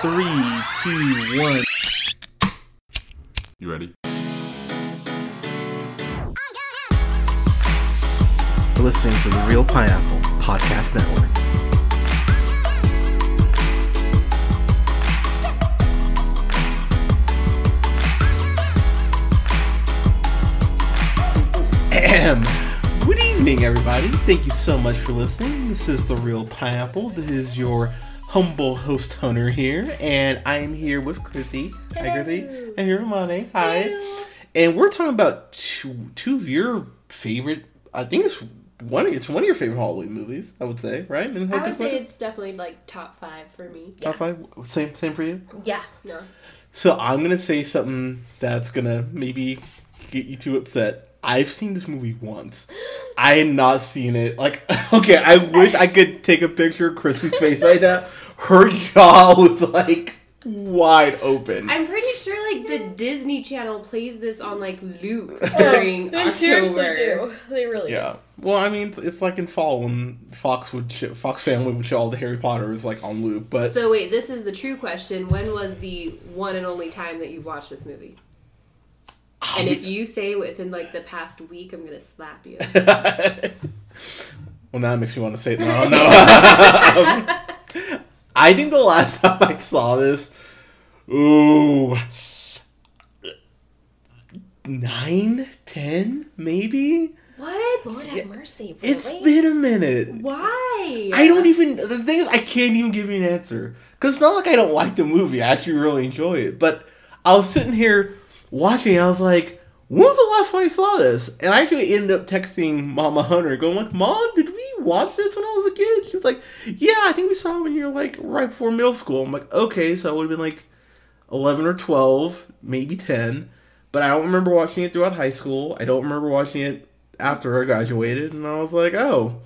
Three, two, one. You ready? Listening to the Reel Pineapple Podcast Network. Ahem. Good evening, everybody. Thank you so much for listening. This is the Reel Pineapple. This is your humble host Hunter here, and I am here with Chrissy. Hi, Chrissy. And here Money. Hi. And we're talking about two, two of your favorite. I think it's one. It's one of your favorite Halloween movies. I would say, right? I would say it's definitely like top five for me. top five. Same, same for you. Yeah. No. So I'm gonna say something that's gonna maybe get you too upset. I've seen this movie once. I had not seen it. Like, okay, I wish I could take a picture of Chrissy's face right now. Her jaw was like wide open. I'm pretty sure like the Disney Channel plays this on like loop during They seriously October. do. They really yeah. Well, I mean, it's, it's like in fall when Fox would sh- Fox Family would show all the Harry Potters like on loop, but So wait, this is the true question. When was the one and only time that you've watched this movie? And if you say within like the past week, I'm gonna slap you. Well, now it makes me want to say it. No, no. Um, I think the last time I saw this, ooh, nine, ten, maybe. What? Lord have mercy. Really? It's been a minute. Why? I don't even. The thing is, I can't even give you an answer because it's not like I don't like the movie. I actually really enjoy it. But I was sitting here watching. I was like, "When was the last time I saw this?" And I actually ended up texting Mama Hunter, going like, "Mom, did we watch this when I was a kid?" She was like, "Yeah, I think we saw it when you were like right before middle school." I'm like, "Okay, so it would have been like eleven or twelve, maybe ten. But I don't remember watching it throughout high school. I don't remember watching it after I graduated, and I was like, "Oh."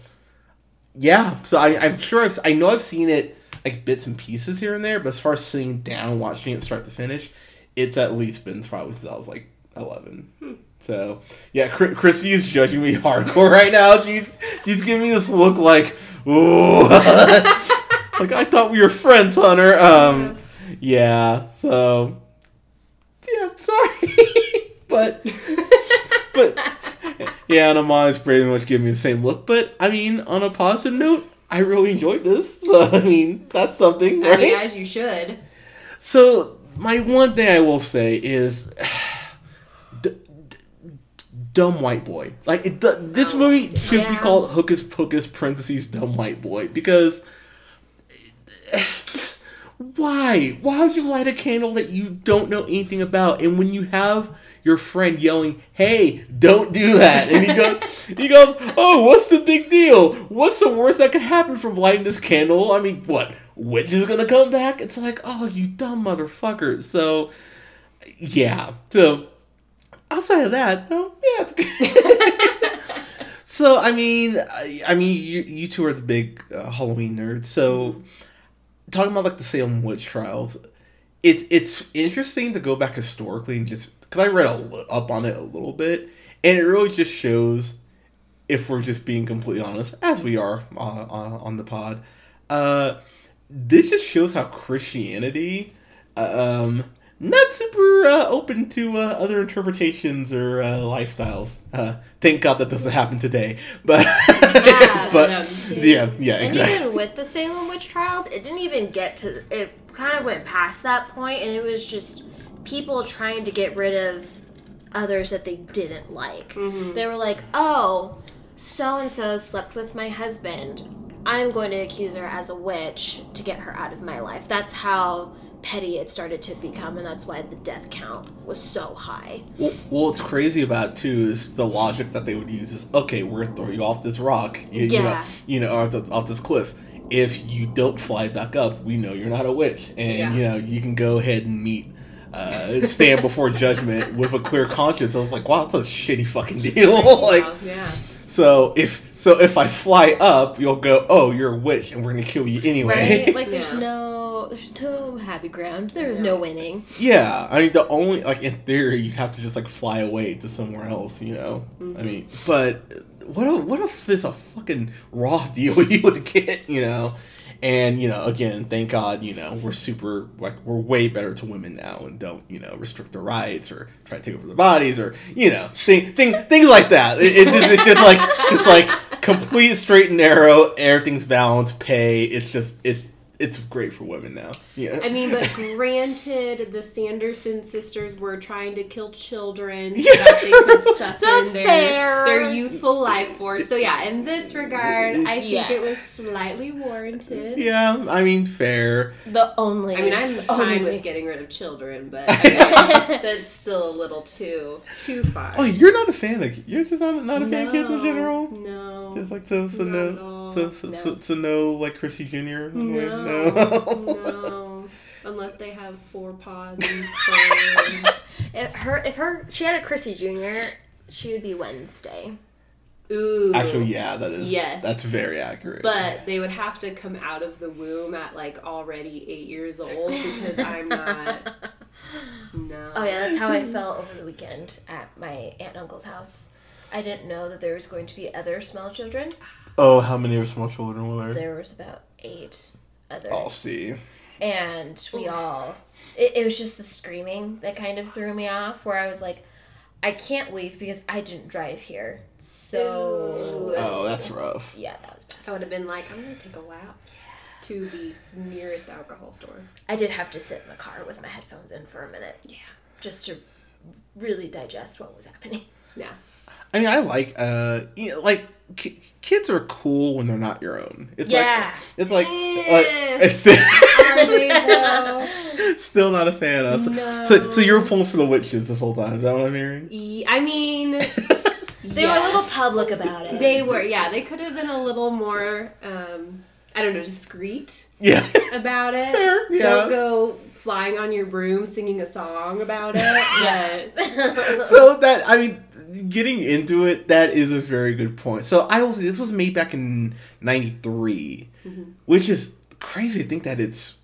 Yeah, so I, I'm sure I've, I know I've seen it like bits and pieces here and there, but as far as sitting down watching it start to finish, it's at least been probably since I was like 11. So yeah, Chris, Chrissy is judging me hardcore right now. She's she's giving me this look like, ooh, like I thought we were friends, Hunter. Um, yeah. So yeah, sorry, but but yeah, and Amana's pretty much giving me the same look. But I mean, on a positive note, I really enjoyed this. So I mean, that's something, I right? mean, as you should. So my one thing I will say is, d- d- dumb white boy. Like it, th- this Oh, movie should be yeah. called Hocus Pocus parentheses dumb white boy because why? Why would you light a candle that you don't know anything about? And when you have your friend yelling, "Hey, don't do that," and he goes, he goes, "Oh, what's the big deal? What's the worst that could happen from lighting this candle? I mean, what? Witch is gonna come back?" It's like, "Oh, you dumb motherfucker!" So, yeah. So, outside of that, no, yeah. So I mean, I, I mean, you, you two are the big uh, Halloween nerds. So talking about like the Salem witch trials, it's it's interesting to go back historically and just because I read a, up on it a little bit, and it really just shows if we're just being completely honest, as we are uh, on, on the pod. Uh, this just shows how Christianity, uh, um, not super uh, open to uh, other interpretations or uh, lifestyles. Uh, thank God that doesn't happen today. But Yeah, but no, yeah, yeah, And exactly. even with the Salem witch trials, it didn't even get to. It kind of went past that point, and it was just people trying to get rid of others that they didn't like. Mm-hmm. They were like, "Oh, so and so slept with my husband. I'm going to accuse her as a witch to get her out of my life." That's how petty it started to become, and that's why the death count was so high. Well, well, what's crazy about too is the logic that they would use is okay, we're gonna throw you off this rock, you, you know, Yeah. you know, off, the, off this cliff. If you don't fly back up, we know you're not a witch, and Yeah. you know you can go ahead and meet, uh, stand before judgment with a clear conscience. I was like, wow, that's a shitty fucking deal. like, yeah. so if so, if I fly up, you'll go, oh, you're a witch, and we're gonna kill you anyway. Right? Like there's Yeah. no there's no happy ground. There's no winning. Yeah, I mean the only like in theory you'd have to just like fly away to somewhere else, you know. I mean, but what if, what if it's a fucking raw deal you would get, you know? And you know, again, thank God, you know, we're super like we're way better to women now and don't you know restrict their rights or try to take over their bodies or you know thing, thing, things like that. It, it, it's just like it's like complete straight and narrow. Everything's balanced. Pay. It's just it. It's great for women now. Yeah. I mean, but granted, the Sanderson sisters were trying to kill children so Yeah. that they could suck So in their, fair. their youthful life force. So yeah, in this regard, I think it was slightly warranted. yeah. I mean, fair. The only. I mean, I'm fine only- with getting rid of children, but I mean, that's still a little too too far. Oh, you're not a fan of you're just not, not a fan of kids in general. No. Just like so, so Not at no, all. So so, No. so so no like Chrissy Jr. no, no. no. Unless they have four paws and fur. If her, if her, she had a Chrissy Jr., she would be Wednesday. Ooh. Actually, yeah, that is. Yes. that's very accurate. But they would have to come out of the womb at like already eight years old because I'm not. No. Oh yeah, that's how I felt over the weekend at my aunt and uncle's house. I didn't know that there was going to be other small children. Oh, how many of small children were there? There was about eight others. I'll see. And we all, it, it was just the screaming that kind of threw me off. Where I was like, I can't leave because I didn't drive here. So Ew. Oh, that's rough. yeah, that was bad. I would have been like, I'm gonna take a lap to the nearest alcohol store. I did have to sit in the car with my headphones in for a minute Yeah. just to really digest what was happening. Yeah. I mean, I like uh, you know, like ki- kids are cool when they're not your own. It's Yeah. like it's like, Eh. like it's Are they though? still not a fan of. So, No. so, so you were pulling for the witches this whole time. Is that what I'm hearing? Ye- I mean, They were a little public about it. They were, yeah. They could have been a little more, um, I don't know, discreet Yeah. about it. Fair, yeah. Don't go flying on your broom singing a song about it. But so that I mean, getting into it, that is a very good point. So I will say this was made back in '93, mm-hmm. which is crazy to think that it's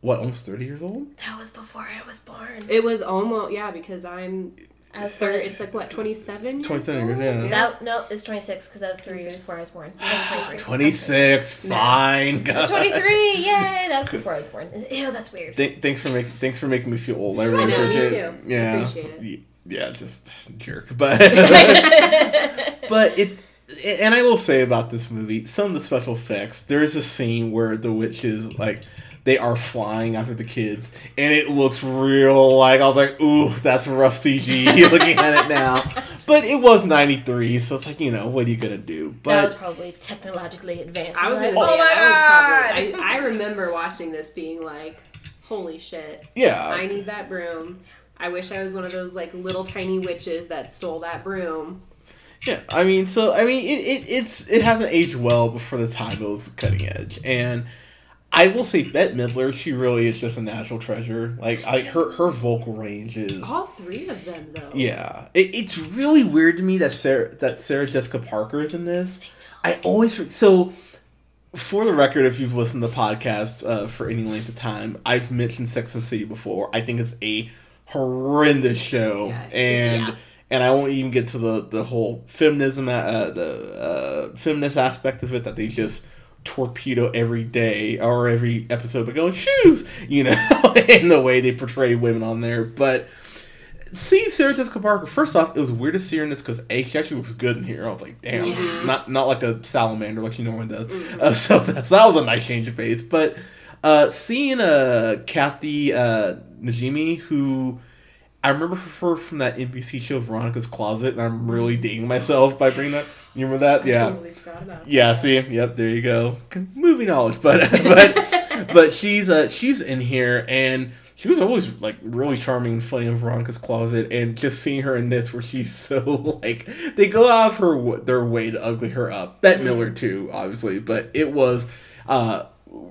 what almost 30 years old. that was before I was born. it was almost, yeah, because I'm as was third. It's like what, 27? 27 years, yeah. That no, it's 26 because that was three years before I was born. That was 26, fine. It's 23, yay! That was before I was born. Ew, that's weird. Th- thanks for making thanks for making me feel old. I really I know, me appreciate too. it. Yeah, Appreciate it. Y- Yeah, just jerk, but but it. And I will say about this movie, some of the special effects. There is a scene where the witches like they are flying after the kids, and it looks real. Like I was like, "Ooh, that's rough CG." looking at it now, but it was '93, so it's like you know, what are you gonna do? that was But probably technologically advanced. I was gonna like, say, oh my that god! was probably. I, I remember watching this being like, holy shit, yeah, I need that broom. I wish I was one of those like little tiny witches that stole that broom. Yeah, I mean, so I mean, it, it it's it hasn't aged well, but for the time it was cutting edge. And I will say, Bette Midler, she really is just a natural treasure. Like, I her her vocal range is All three of them, though. yeah. It, it's really weird to me that Sarah that Sarah Jessica Parker is in this. I always so. For the record, if you've listened to the podcast uh, for any length of time, I've mentioned Sex and City before. I think it's a horrendous show, Yeah. and Yeah. and I won't even get to the the whole feminism, uh, the uh, feminist aspect of it that they just torpedo every day or every episode by going shoes, you know, in the way they portray women on there. But see Sarah Jessica Parker. First off, it was weird to see her in this because a she actually looks good in here. I was like, damn, Yeah. not not like a salamander like she normally does. Uh, so that, so that was a nice change of pace. But uh, seeing uh, Kathy uh, Najimy, who I remember her from that NBC show Veronica's Closet, and I'm really dating myself by bringing that. You remember that? I Yeah. totally forgot about Yeah, see, yep, there you go. Movie knowledge, but but but she's uh she's in here and she was always like really charming and funny in Veronica's Closet, and just seeing her in this where she's so like they go out of her their way to ugly her up. Bette Midler too, obviously, but it was uh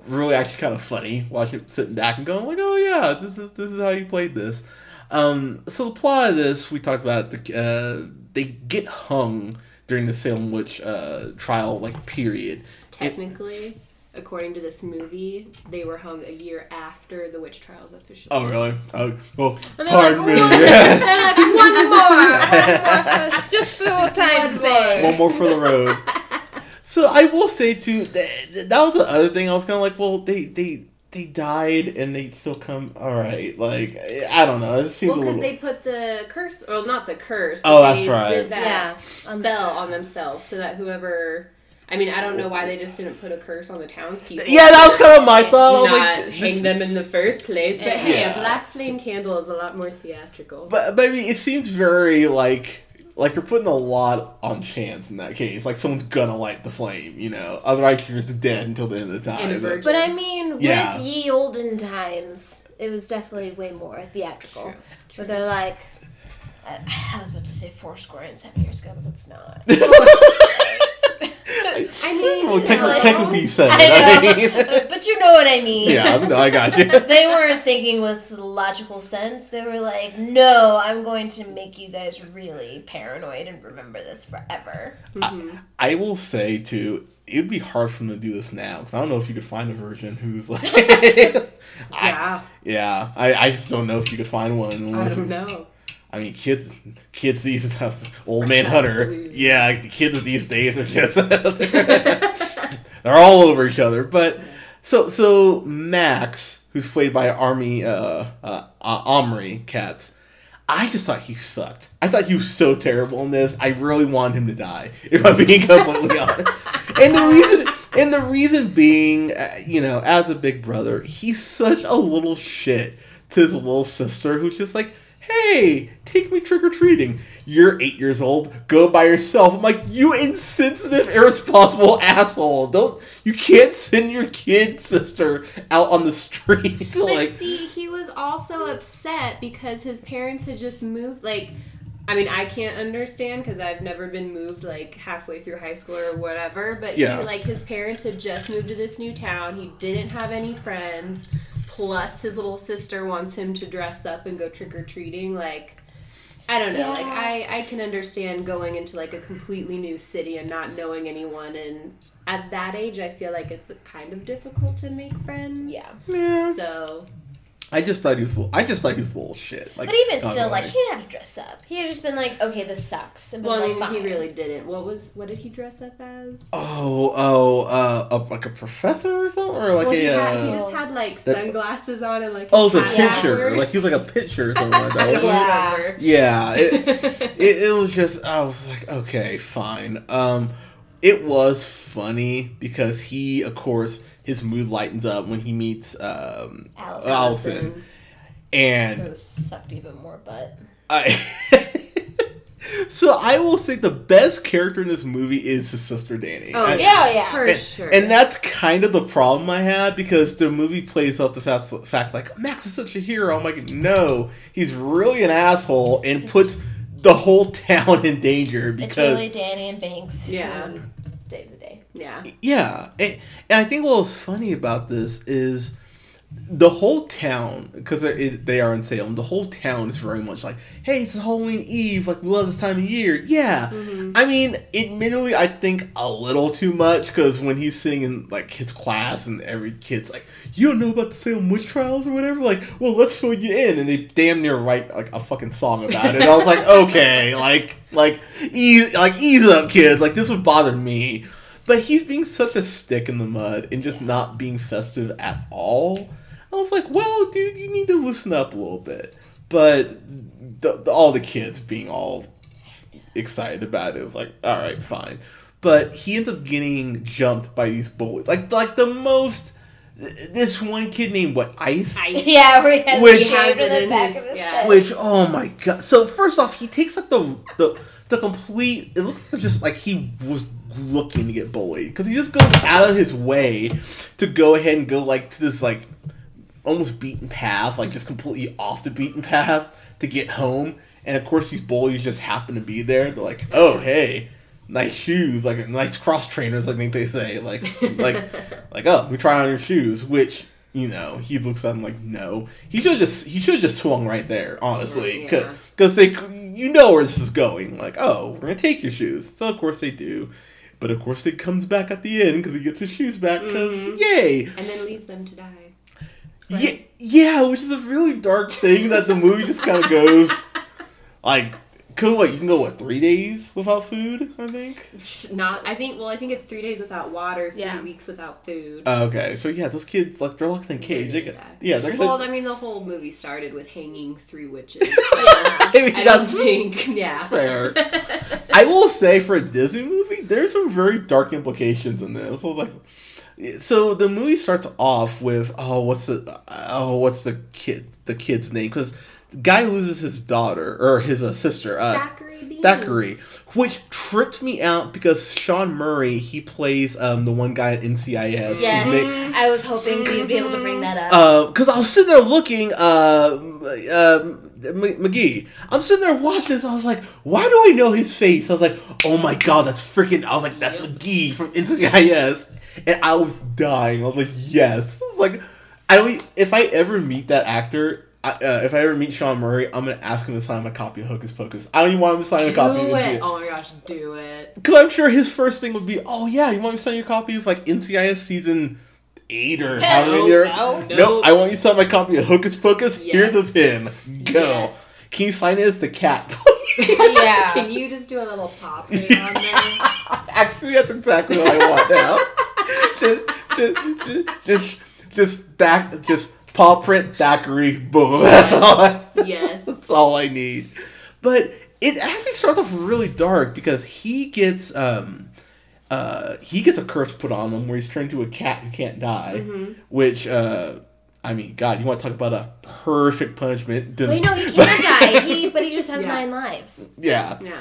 really actually kind of funny watching sitting back and going like, oh yeah, this is this is how you played this. Um, so the plot of this we talked about the uh they get hung during the Salem witch uh, trial like period. Technically, according to this movie, they were hung a year after the witch trials officially. Oh really? Oh well, they're pardon like, me. "Oh, Yeah. Like, one more! One more for- just for time's one sake. One more for the road. So I will say too that, that was the other thing. I was kind of like, well, they they they died and they still come. All right, like I don't know. It seemed Well, because little. they put the curse, well, not the curse. Oh, that's they right. Did that Yeah. spell on themselves so that whoever. I mean, I don't know why they just didn't put a curse on the townspeople. yeah, that was kind of my thought. Not like, hang them in the first place. But hey, a black flame candle is a lot more theatrical. But, but I mean, it seems very like like you're putting a lot on chance in that case. Like someone's gonna light the flame, you know. Otherwise, you're just dead until the end of the time. And a virgin. But I mean, Yeah. with ye olden times, it was definitely way more theatrical. True, But they're like, I, I was about to say four score and seven years ago, but that's not. I mean, Well, technically, Like- technically you said I it. I mean, but you know what I mean. yeah, no, I got you. they weren't thinking with logical sense. They were like, "No, I'm going to make you guys really paranoid and remember this forever." I will say too, it would be hard for them to do this now because I don't know if you could find a version who's like, I, yeah, yeah, I, I just don't know if you could find one. I don't know. I mean, kids, kids these old man Hunter. of the womb. Yeah, the kids these days are just they're all over each other. But so so Max, who's played by Army uh, uh, uh, Omri Katz, I just thought he sucked. I thought he was so terrible in this. I really wanted him to die, if I'm being completely honest. And the reason, and the reason being, uh, you know, as a big brother, he's such a little shit to his little sister, who's just like, "Hey, take me trick or treating." You're eight years old. Go by yourself. I'm like, you insensitive, irresponsible asshole. Don't you can't send your kid sister out on the street. But like, see, he was also upset because his parents had just moved. Like, I mean, I can't understand because I've never been moved like halfway through high school or whatever. But Yeah. he, like, his parents had just moved to this new town. He didn't have any friends. Plus, his little sister wants him to dress up and go trick or treating. Like, I don't know. Like, I I can understand going into like a completely new city and not knowing anyone and. At that age, I feel like it's kind of difficult to make friends. Yeah. yeah. So I just thought he was. Little, I just thought he was a little shit. Like, But even still, gonna like he didn't have to dress up. He had just been like, "Okay, this sucks." And been Well, I mean, he really didn't. What was what did he dress up as? Oh, oh, uh, a, like a professor or something, or like well, he, a. had, he uh, just had like that- sunglasses on and like. oh, it's a his hat Yeah. Like he was like a pitcher or something like that. don't Yeah. Yeah, it, it, it was just I was like, okay, fine. Um, it was funny because he, of course, his mood lightens up when he meets um, Allison. Allison, and sucked even more butt. I. so I will say the best character in this movie is his sister Danny. Oh I- yeah, Yeah, yeah. for and, sure. and that's kind of the problem I had because the movie plays up the fact, fact like Max is such a hero. I'm like, no, he's really an asshole and puts the whole town in danger It's because really Danny and Binx. Yeah. who Save the day. Yeah, yeah, and, and I think what was funny about this is the whole town because they are in Salem. The whole town is very much like, hey, it's Halloween Eve. Like we love this time of year. Yeah, mm-hmm. I mean, admittedly, I think a little too much because when he's sitting in like his class and every kid's like, you don't know about the Salem witch trials or whatever. Like, well, let's fill you in, and they damn near write like a fucking song about it. I was like, okay, like, like, ease, like ease up, kids. Like this would bother me. But he's being such a stick in the mud and just not being festive at all. I was like, well, dude, you need to loosen up a little bit. But the, the, all the kids being all excited about it was like, all right, fine. But he ends up getting jumped by these bullies, like like the most. This one kid named what Ice, Ice. Yeah, where he has Which- the He has it the in back his- of his yeah. which oh my god! So first off, he takes like the the the complete. It looks just like he was looking to get bullied because he just goes out of his way to go ahead and go like to this like almost beaten path, like just completely off the beaten path to get home. And of course, these bullies just happen to be there. They're like, "Oh, hey, nice shoes, like nice cross trainers." I think they say, like, like, like, "Oh, we try on your shoes." Which you know, he looks at them like, "No." He should just he should just swung right there, honestly, Yeah. because they you know where this is going. Like, oh, we're gonna take your shoes. So of course they do. But of course, it comes back at the end because he gets his shoes back. Because mm-hmm. yay, and then leaves them to die. yeah, yeah, which is a really dark thing that the movie just kind of goes like Cause what you can go what three days without food? I think. Not, I think. Well, I think it's three days without water, three Yeah. weeks without food. Uh, okay, so yeah, those kids like they're locked in a cage. They get, yeah, they're Well, gonna. I mean, the whole movie started with hanging three witches. I mean, I don't think. Yeah. fair. I will say for a Disney movie, there's some very dark implications in this. I was like, so the movie starts off with oh, what's the oh, what's the kid the kid's name? Because the guy loses his daughter or his uh, sister. Uh, Thackery Binx. Thackery, which tripped me out because Sean Murray he plays um the one guy at NCIS. Yes, His name- I was hoping we'd be able to bring that up. because I was sitting there looking, uh, uh, M- McGee. I'm sitting there watching this. I was like, why do I know his face? I was like, oh my god, that's freaking. I was like, that's Yep. McGee from NCIS, and I was dying. I was like, yes. I was like, I don't. If I ever meet that actor. I, uh, if I ever meet Sean Murray, I'm gonna ask him to sign my copy of Hocus Pocus. I don't even want him to sign a copy of it. it. Oh my gosh, do it. Because I'm sure his first thing would be, oh yeah, you want me to sign your copy of like NCIS season eight or how many No, there? no. no, Nope. I want you to sign my copy of Hocus Pocus. Here's a pin. Go. Yes. Can you sign it as the cat? Yeah. Can you just do a little pop on there? Actually, that's exactly what I want now. just, just, just, just, just, Thac- just paw print Thackery. Boom. That's all. I, Yes. That's all I need. But it actually starts off really dark because he gets um uh he gets a curse put on him where he's turned into a cat who can't die. Mm-hmm. Which uh I mean, God, you want to talk about a perfect punishment? Wait, no, he can't die. He, but he just has Yeah. nine lives. Yeah, Yeah.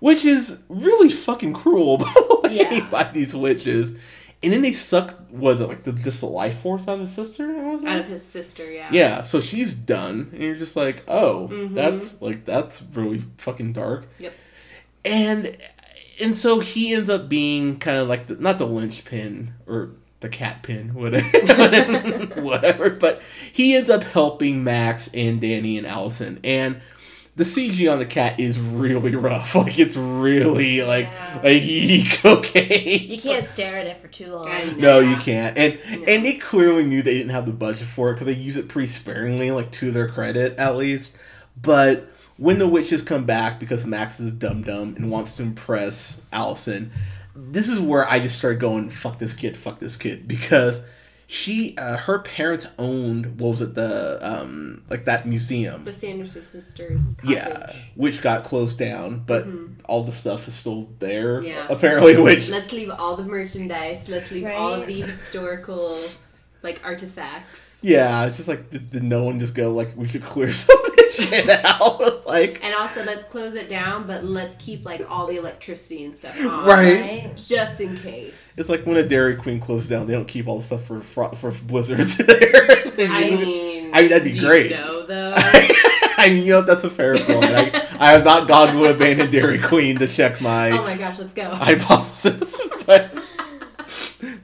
which is really fucking cruel by the way Yeah. by these witches. And then they suck was it like the just the life force out of his sister? What was it? Out of his sister, yeah. Yeah, so she's done, and you're just like, oh, Mhm. that's like that's really fucking dark. Yep. And and so he ends up being kind of like the, not the linchpin or the cat pin, whatever, whatever. But he ends up helping Max and Danny and Allison, and the CG on the cat is really rough. Like it's really like Yeah. like eek, okay. You can't stare at it for too long. No, Yeah. you can't. And No. and they clearly knew they didn't have the budget for it because they use it pretty sparingly, like to their credit at least. But when the witches come back because Max is dumb dumb and wants to impress Allison, this is where I just started going, "Fuck this kid, fuck this kid," because she, uh, her parents owned what was it the um like that museum. The Sanderson sisters. Cottage. Yeah, which got closed down, but all the stuff is still there. Yeah. apparently. Which Let's leave all the merchandise. Let's leave all the historical, like artifacts. Yeah, it's just like did, did no one just go like we should clear some of this shit out? like And also, let's close it down, but let's keep like all the electricity and stuff on, Right. Right? Just in case. it's like when a Dairy Queen closes down, they don't keep all the stuff for fro- for blizzards there. I mean, I mean, that'd be great. You know, though. I mean, you know that's a fair point. I, I have not gone to an abandoned Dairy Queen to check my oh my gosh, let's go. hypothesis, but,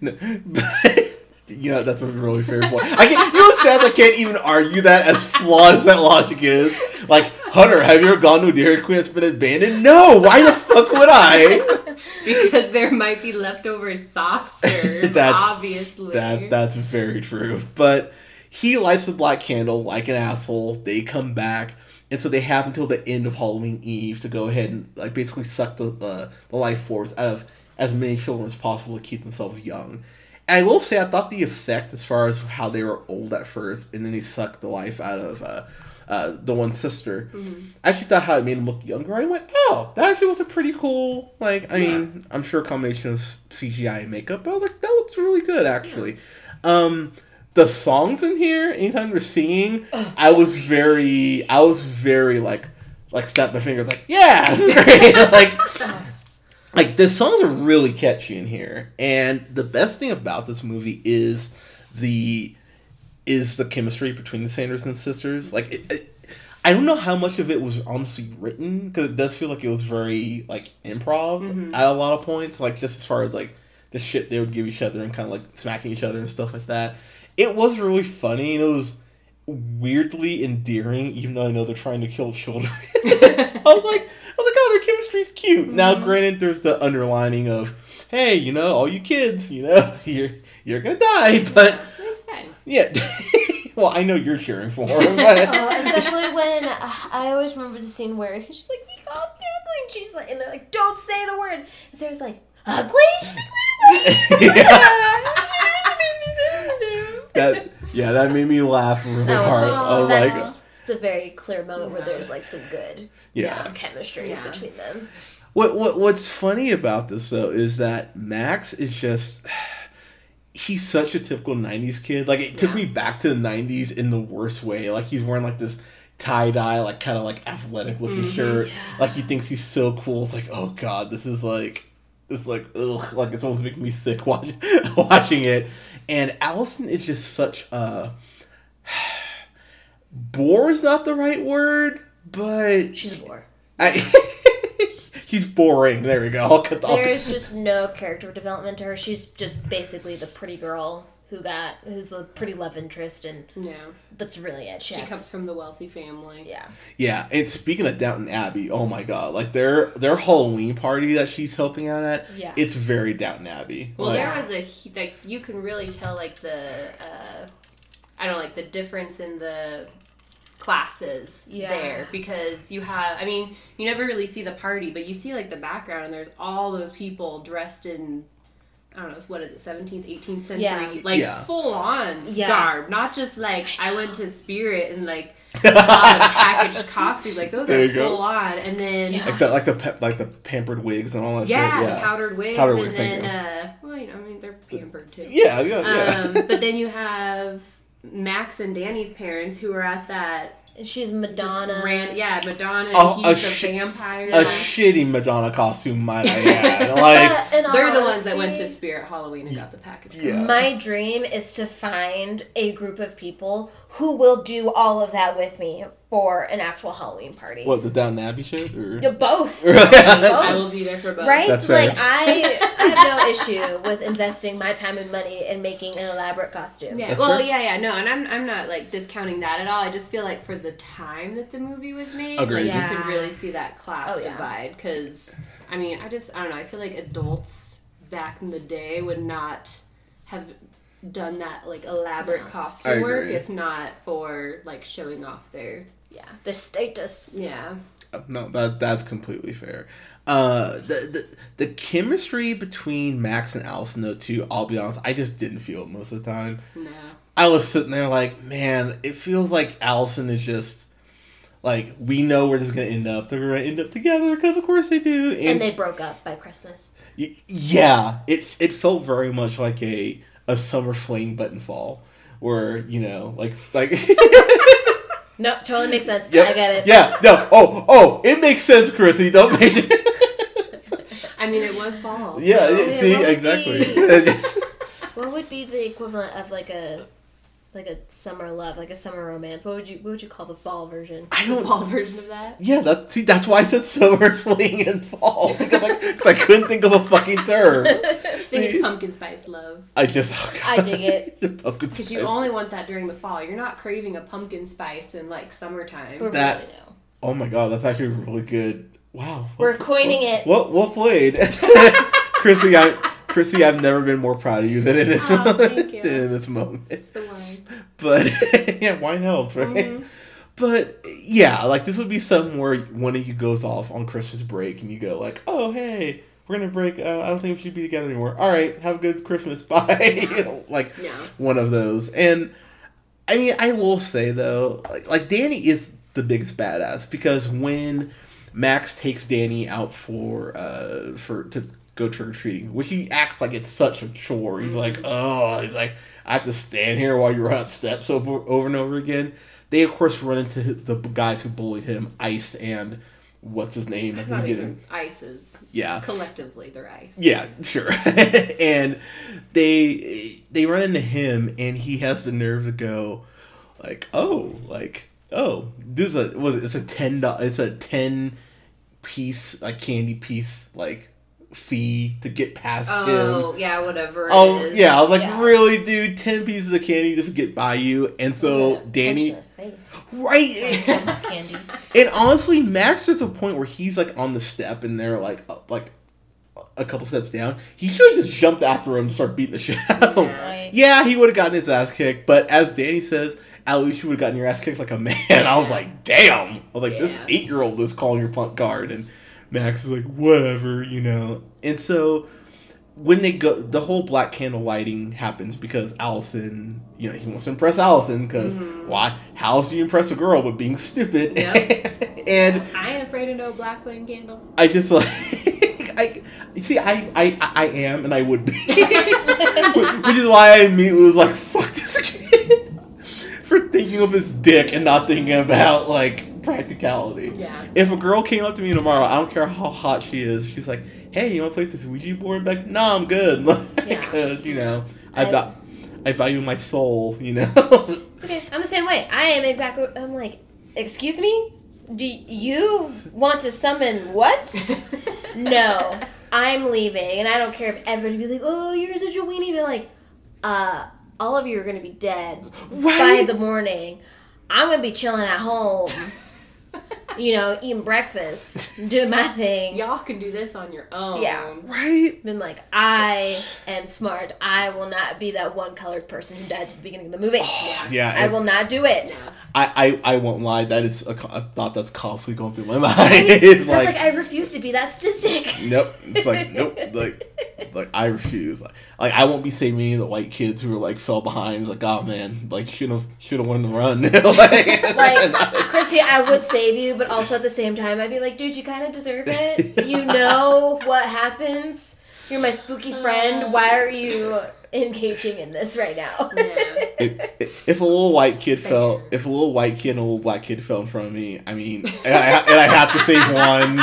but you know that's a really fair point. I can you know sad? I can't even argue that as flawed as that logic is. Like Hunter, have you ever gone to a Dairy Queen that's been abandoned? No. Why the fuck would I? because there might be leftover soft serve. That's- obviously. That that's very true. But he lights the black candle like an asshole. They come back, and so they have until the end of Halloween Eve to go ahead and like basically suck the uh, the life force out of as many children as possible to keep themselves young. I will say, I thought the effect as far as how they were old at first, and then they sucked the life out of. Uh, uh, the one sister. I actually thought how it made him look younger. I went, oh, that actually was a pretty cool. Like, I mean, I'm sure a combination of CGI and makeup, but I was like, that looks really good actually. Um, the songs in here, anytime they're singing, I was very, I was very like, like snap my fingers, like, yeah, this is great. like, like the songs are really catchy in here, and the best thing about this movie is the is the chemistry between the Sanderson sisters. Like, it, it, I don't know how much of it was honestly written because it does feel like it was very like improv mm-hmm. at a lot of points. Like just as far as like the shit they would give each other and kind of like smacking each other and stuff like that. It was really funny and it was weirdly endearing, even though I know they're trying to kill children. I was like, I was like, oh, their chemistry's cute. Now, granted, there's the underlining of, hey, you know, all you kids, you know, you're you're gonna die, but That's fine. yeah. well, I know you're cheering for him, but Uh, especially when uh, I always remember the scene where she's like, "We got And she's like, and they're like, don't say the word. And Sarah's like, ugly? She's like, what? Yeah. That that yeah, that made me laugh really was, hard. I was like, that's, it's a very clear moment where there's like some good yeah. chemistry Yeah. between them. What what what's funny about this though is that Max is just he's such a typical '90s kid. Like it took Yeah. me back to the '90s in the worst way. Like he's wearing like this tie dye, like kind of like athletic looking Mhm. shirt. Yeah. Like he thinks he's so cool. It's like oh god, this is like it's like ugh, like it's almost making me sick watching watching it. And Allison is just such a bore is not the right word, but She's a bore. I, she's boring. There we go. I'll cut the, I'll cut- There's just no character development to her. She's just basically the pretty girl who got who's the pretty love interest, and Yeah. that's really it. She, She has- comes from the wealthy family. yeah. Yeah, and speaking of Downton Abbey, oh my god, like their their Halloween party that she's helping out at, Yeah. it's very Downton Abbey. Well, like, there was a like you can really tell like the uh, I don't know like the difference in the classes Yeah. there because you have I mean you never really see the party but you see like the background and there's all those people dressed in I don't know what is it 17th 18th century Yeah. like Yeah. full on Yeah. garb not just like I, went to Spirit and like a packaged costume like those There are you go. full on and then Yeah. like the like the pe- like the pampered wigs and all that yeah, shit. the Yeah, powdered wigs Powdered and wigs, thank then uh well you know I mean they're pampered too yeah, yeah, yeah. um, but then you have Max and Danny's parents who were at that she's Madonna. ran, yeah, Madonna. And Oh, a he's the vampire. a shitty Madonna costume, might I add. Like, But They're the ones that went to Spirit Halloween and got the package. yeah, My dream is to find a group of people who will do all of that with me for an actual Halloween party. what the Downton Abbey shit? Or? Yeah, both. I will be there for both. Right? That's fair. like I, I have no issue with investing my time and money in making an elaborate costume. Yeah. That's well, fair. yeah, yeah, no, and I'm I'm not like discounting that at all. I just feel like for the time that the movie was made, Agreed. like, Yeah. you can really see that class Oh, yeah. divide. Because I mean, I just I don't know. I feel like adults back in the day would not have done that like elaborate costume work if not for like showing off their Yeah. The status. yeah. No, that that's completely fair. Uh, the, the the chemistry between Max and Allison, though, too. I'll be honest, I just didn't feel it most of the time. No. I was sitting there like, man, it feels like Allison is just like we know where this is gonna end up. They're gonna end up together because, of course, they do. And, And they broke up by Christmas. y- yeah, it it felt very much like a a summer fling button fall, where you know, like like. No, totally makes sense. Yep. I get it. Yeah, no. Oh, oh, it makes sense, Chrissy. Don't make it. I mean, it was fall. Yeah, so- yeah, Yeah, see, exactly. be- What would be the equivalent of like a like a summer love, like a summer romance? What would you what would you call the fall version? I don't. fall version of that. Yeah, that see, that's why I said summer fling and fall because I, I couldn't think of a fucking term. I think See? it's pumpkin spice love. I just. oh, I dig it. Pumpkin Because you only want that during the fall. You're not craving a pumpkin spice in like summertime. We're That- really no. Oh my god, that's actually really good. Wow. We're coining it. What what played? Chrissy, I Chrissy, I've never been more proud of you than in this Oh, moment. in this moment. It's the one. But yeah, wine helps, right? Mhm. But yeah, like this would be something where one of you goes off on Christmas break and you go like, "Oh hey, we're gonna break. Uh, I don't think we should be together anymore. All right, have a good Christmas. Bye." you know, like one of those. And I mean, I will say though, like, like Danny is the biggest badass because when Max takes Danny out for uh for to go trick or treating, which he acts like it's such a chore. He's like, oh, he's like, I have to stand here while you run up steps over over and over again. They of course run into the guys who bullied him, Ice and what's his name the Not even ices. Yeah. Collectively, they're ice. Yeah, sure. and they they run into him, and he has the nerve to go, like, oh, like, oh, this is a was it, it's a ten it's a ten piece like candy piece like fee to get past him. Oh, yeah, whatever. Oh is. yeah, I was like, Yeah. really, dude? Ten pieces of candy just to get by you, and so Yeah, Danny, punch in the face. right? Candy. And honestly, Max is a point where he's like on the step and they're like uh, like a couple steps down. He should have just jumped after him and started beating the shit out of him. Yeah. Right. Yeah, he would have gotten his ass kicked, but as Danny says, at least you would have gotten your ass kicked like a man. I was like, damn. I was like, this eight year old is calling your punt guard and Max is like, whatever, you know. And so when they go, the whole black candle lighting happens because Allison, you know, he wants to impress Allison because mm-hmm. why? How else do you impress a girl with being stupid? Yep. and I ain't afraid of no black flame candle. I just like, I see, I, I I am and I would be, which is why I immediately was like, fuck this kid for thinking of his dick and not thinking about like practicality. Yeah. If a girl came up to me tomorrow, I don't care how hot she is, she's like, "Hey, you want to play this Ouija board?" Like, no, I'm good, because you know, I, I- va- I value my soul. You know, It's okay. I'm the same way. I am exactly. I'm like, excuse me. Do you want to summon what? no, I'm leaving, and I don't care if everybody be like, "Oh, you're such a weenie." But like, uh, all of you are gonna be dead by the morning. I'm gonna be chilling at home. You know, eating breakfast, doing my thing. Y'all can do this on your own. Yeah. right? Been like, I am smart. I will not be that one colored person who dies at the beginning of the movie. Yeah, I will not do it. Yeah. I, I, I won't lie. That is a, a thought that's constantly going through my mind. It's like, like, I refuse to be that statistic. nope. It's like nope. Like, like I refuse. Like, like I won't be saving any of the white kids who are like fell behind. Like, oh man, like should have should have won the run. like, Like, Chrissy, I would save you, but also at the same time, I'd be like, dude, you kind of deserve it. You know what happens. You're my spooky friend. Why are you engaging in this right now? Yeah. if, if a little white kid fell, if a little white kid and a little black kid fell in front of me, I mean, and I, and I have to save one.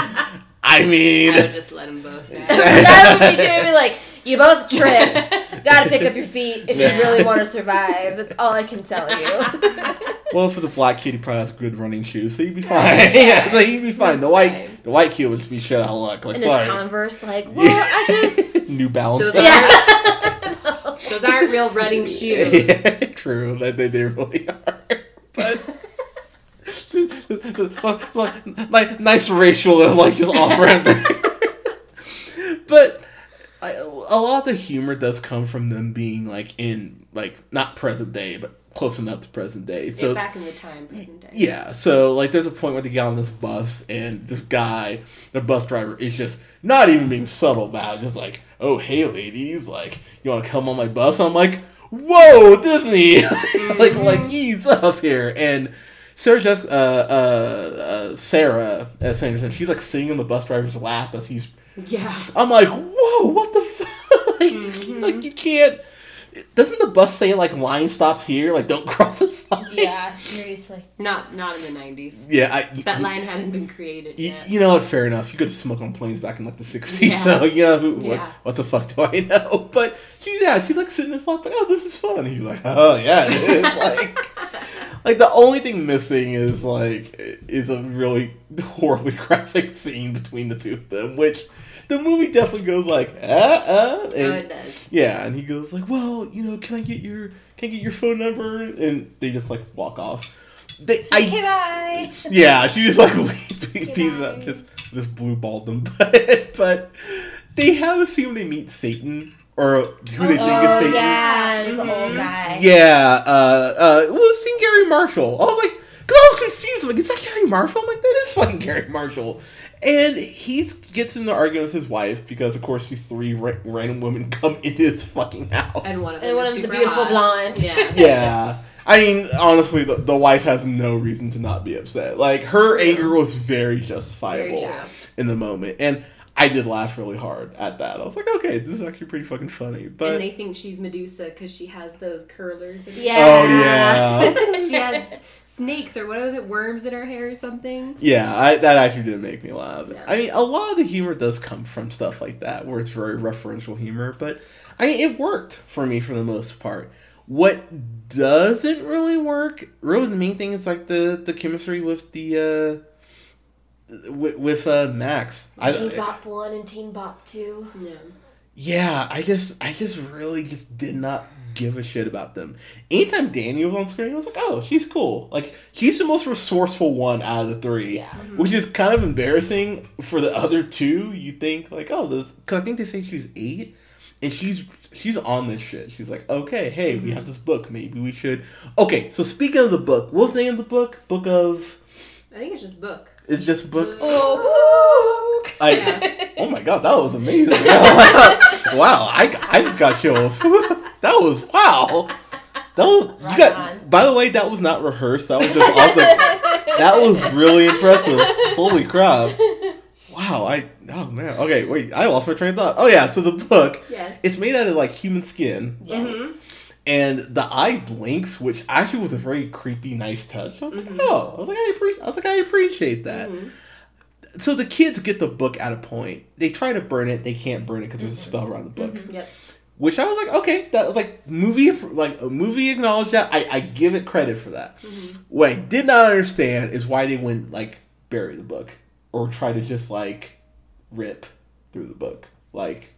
I mean, I would just let them both die. that would be true. I'd be like, you both trip. Gotta pick up your feet if Yeah. you really want to survive. That's all I can tell you. well, for the black kid, he probably has good running shoes, so he'd be fine. Yeah. yeah, so he'd be fine. The white, fine. the white kid would just be shit out of luck. Like, And his Converse, like, well, I just. New Balance. Those Yeah. Those aren't real running shoes. yeah, true. That they, they really are. But like, like nice racial like just off ramp. but I, a lot of the humor does come from them being like in like not present day, but close enough to present day. So So back in the time, present day. yeah, so like there's a point where they get on this bus and this guy, the bus driver, is just not even being subtle about it, just like, oh hey ladies, like you want to come on my bus? I'm like, whoa Disney, like like ease up here. And Sarah Jessica, uh, uh, uh, Sarah uh, Sanderson, she's like sitting in the bus driver's lap as he's. Yeah. I'm like, whoa, what the? Like, like you can't. Doesn't the bus say like line stops here? Like don't cross this line. yeah, seriously. Not not in the nineties. Yeah, I, That line hadn't been created You, yet. you know what? Fair enough. You could smoke on planes back in like the '60s, Yeah. so you know who, what, Yeah. what the fuck do I know? But she's yeah, she's like sitting in this lap, like, oh, this is fun. And he's like, oh yeah, it is. like, like the only thing missing is like is a really horribly graphic scene between the two of them, which the movie definitely goes like, uh, uh, oh, it does. yeah, and he goes like, "Well, you know, can I get your can I get your phone number?" And they just like walk off. They, Okay, bye. yeah, she just like pieces up, just just blue balled them. But but they have a scene they meet Satan or who they think is Satan? Oh, yeah, the old guy. Yeah, uh, uh, well, it's seen Garry Marshall. I was like, because I was confused. I'm like, is that Garry Marshall? I'm like, that is fucking Garry Marshall. And he gets in an argument with his wife because, of course, these three ra- random women come into his fucking house. And one of them And one is of them's a beautiful hot. blonde. Yeah. yeah. I mean, honestly, the, the wife has no reason to not be upset. Like, her anger was very justifiable Very in the moment. And I did laugh really hard at that. I was like, okay, this is actually pretty fucking funny. But, and they think she's Medusa because she has those curlers. Yeah. oh, yeah. she has snakes or what was it, worms in her hair or something. Yeah, I, that actually didn't make me laugh. Yeah. I mean, a lot of the humor does come from stuff like that, where it's very referential humor, but I mean, it worked for me for the most part. What doesn't really work, really, the main thing is like the the chemistry with the uh, with, with uh Max. Teen I, Bop 1 and Teen Bop 2. Yeah. yeah, I just I just really just did not give a shit about them. Anytime Danny was on screen, I was like, oh, she's cool. Like she's the most resourceful one out of the three, Yeah. Mm-hmm. which is kind of embarrassing for the other two. You think like, oh, this because I think they say she's eight, and she's she's on this shit. She's like, okay, hey, we have mm-hmm. this book. Maybe we should. Okay, so speaking of the book, what's the name of the book? Book of I think it's just book. It's just book. Oh, book. I, Yeah. oh my god, that was amazing! wow, I, I just got chills. that was wow. That was you got. on. By the way, that was not rehearsed. That was just off the. That was really impressive. Holy crap! Wow, I oh man. Okay, wait, I lost my train of thought. Oh yeah, so the book. Yes. It's made out of like human skin, Yes. Mm-hmm. And the eye blinks, which actually was a very creepy, nice touch. I was like, Mhm. oh, I was like, I appreciate. I was like, I appreciate that. Mhm. So the kids get the book at a point. They try to burn it. They can't burn it because there's a spell around the book. Mhm. Yep. Which I was like, okay, that was like movie, like a movie acknowledged that. I, I give it credit for that. Mhm. What I did not understand is why they wouldn't like bury the book or try to just like rip through the book, like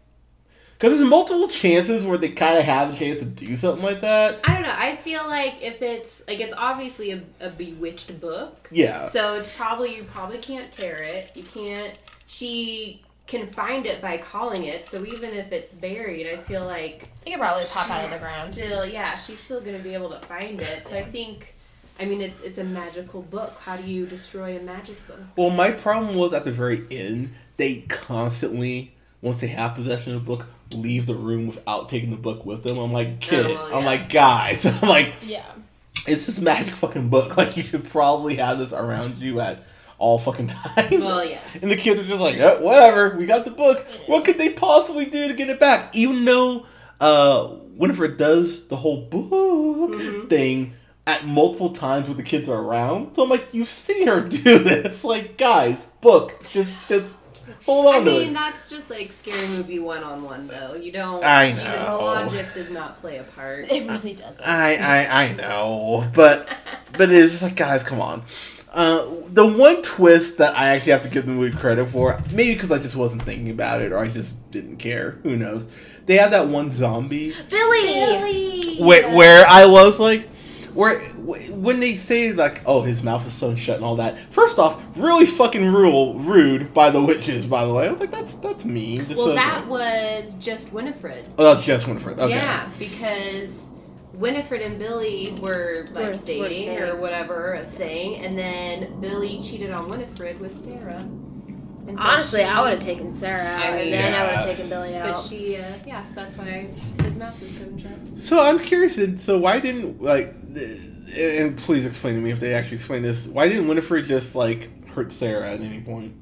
because there's multiple chances where they kind of have a chance to do something like that. I don't know. I feel like if it's like it's obviously a, a bewitched book, Yeah, so it's probably you probably can't tear it. You can't. She can find it by calling it. So even if it's buried, I feel like It could probably pop out of the ground. Still, yeah, she's still gonna be able to find it. So I think, I mean, it's it's a magical book. How do you destroy a magic book? Well, my problem was at the very end, they constantly, once they have possession of the book, leave the room without taking the book with them. I'm like, kid, Oh, well, I'm like, guys, I'm like, Yeah. it's this magic fucking book. Like, you should probably have this around you at all fucking times. Well, yes. And the kids are just like, "Eh, whatever, we got the book. What could they possibly do to get it back? Even though uh, Winifred does the whole book Mhm. thing at multiple times when the kids are around. So I'm like, you've seen her do this. Like, guys, book. Just, just hold on I to mean, it. that's just like scary movie one on one, though. You don't. I you know. logic does not play a part. It really doesn't. I, I, I know, but, but it's just like, guys, come on. Uh, the one twist that I actually have to give the movie credit for, maybe because I just wasn't thinking about it or I just didn't care. Who knows? They have that one zombie Billy. where, where I was like, where when they say like, oh, his mouth is sewn shut and all that. First off, really fucking rude, rude by the witches. By the way, I was like, that's that's mean. Just Well, so- that was just Winifred. oh, that's just Winifred. Okay. Yeah, because Winifred and Billy were like Were- were dating or whatever, a thing, and then Billy cheated on Winifred with Sarah. And so Honestly, she- I would have taken Sarah, I mean, and then I would have taken Billy out. But she, uh, yeah, so that's why his mouth was so shut. So I'm curious. So why didn't like, and please explain to me if they actually explain this. Why didn't Winifred just like hurt Sarah at any point?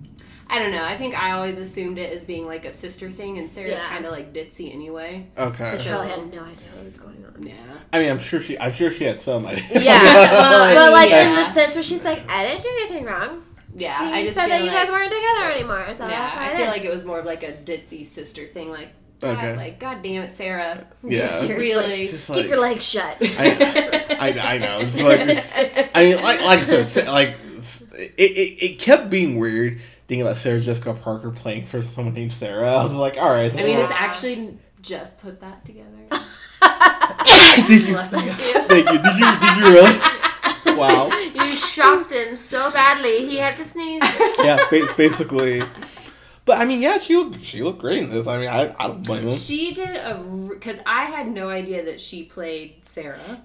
I don't know. I think I always assumed it as being like a sister thing, and Sarah's Yeah. kind of like ditzy anyway. Okay. so she probably had no idea what was going on. Yeah. I mean, I'm sure she. I'm sure she had some idea. Yeah, well, but like Yeah. in the sense where she's like, I didn't do anything wrong. Yeah, I I just said feel that you like, guys weren't together anymore, so Yeah, that's why I, I feel like it was more of like a ditzy sister thing. Like, God, Okay. like, God damn it, Sarah. Yeah. Seriously. Really. Just keep your legs shut. I, I, I know. It's like, it's- I mean, like, like I said, like it, it, it kept being weird thinking about Sarah Jessica Parker playing for someone named Sarah. I was like, all right. I mean, it's actually just put that together. did you? Bless you. Thank you. Did you? Did you really? Wow. You shocked him so badly he had to sneeze. Yeah. Ba- basically. But I mean, yeah, she looked, she looked great in this. I mean, I, I don't blame her. She did a because I had no idea that she played Sarah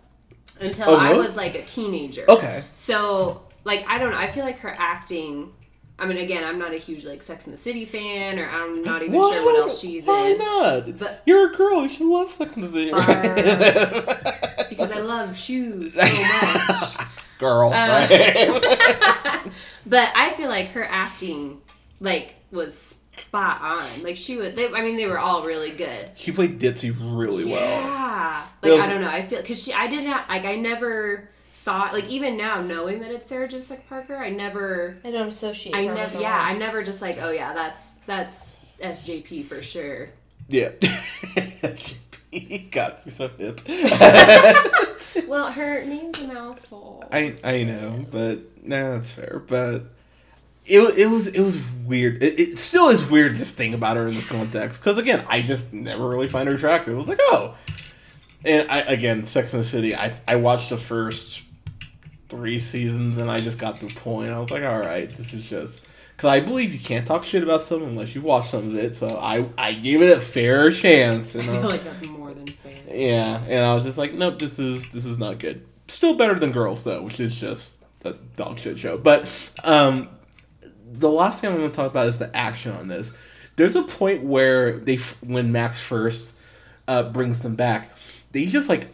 until Oh, I was like a teenager. Okay. So like I don't know. I feel like her acting. I mean, again, I'm not a huge like Sex and the City fan, or I'm not even sure what else she's in. Why in. not? But You're a girl. You should love Sex and the City. because I love shoes so much. Girl. Uh, right? but I feel like her acting like was spot on. Like she was. They, I mean, they were all really good. she played ditzy really well. Yeah. Like was- I don't know. I feel because she. I did not like. I never saw. Like even now, knowing that it's Sarah Jessica Parker, I never. I don't associate. I never. Yeah. the I never just like. Oh yeah. That's that's SJP for sure. Yeah. God, you're so hip. Well, her name's a mouthful. I I know, but nah, that's fair. But it it was it was weird. It, it still is weird just thing about her in this context because again, I just never really find her attractive. I was like, oh, and I again, Sex and the City. I I watched the first three seasons and I just got to a point. I was like, all right, this is just. Because I believe you can't talk shit about something unless you watch some of it, so I I gave it a fair chance. And I feel like that's more than fair. yeah, and I was just like, nope, this is this is not good. Still better than Girls though, which is just a dog shit show. But um, the last thing I'm going to talk about is the action on this. There's a point where they, when Max first uh, brings them back, they just like,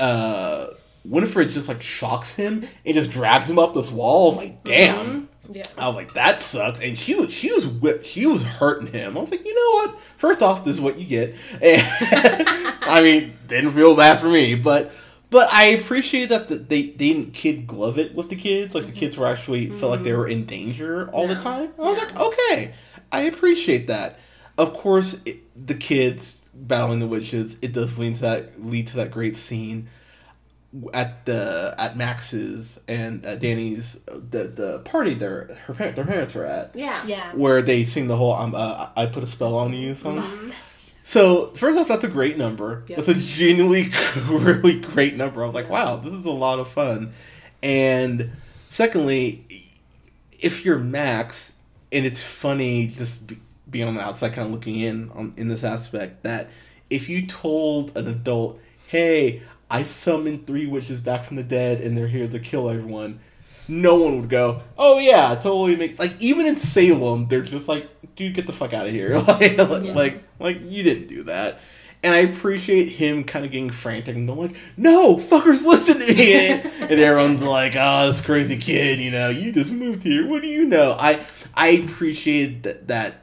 uh, Winifred just like shocks him and just drags him up this wall. I was like, damn. Yeah. I was like, that sucks. And she was she was whip, she was hurting him. I was like, you know what? First off, this is what you get. And, I mean, didn't feel bad for me, but but I appreciate that the, they, they didn't kid glove it with the kids. Like the mm-hmm. kids were actually felt like they mm-hmm. were in danger all the time. I was like, okay, I appreciate that. Of course, it, the kids battling the witches. It does lead to that lead to that great scene at the at Max's and uh, Danny's the the party their her par- their parents were at Yeah. Yeah. where they sing the whole um, uh, I put a spell on you song. Mm-hmm. So first off, that's a great number. Yep. That's a genuinely really great number. I was like, wow, this is a lot of fun. And secondly, if you're Max, and it's funny just be, being on the outside, kind of looking in on in this aspect that if you told an adult, hey, I summoned three witches back from the dead and they're here to kill everyone. No one would go, oh yeah, totally make like even in Salem, they're just like, dude, get the fuck out of here, like, like, like you didn't do that, and I appreciate him kind of getting frantic and going like, no, fuckers, listen to me, and, and everyone's like, oh, this crazy kid, you know, you just moved here, what do you know? I I appreciate that that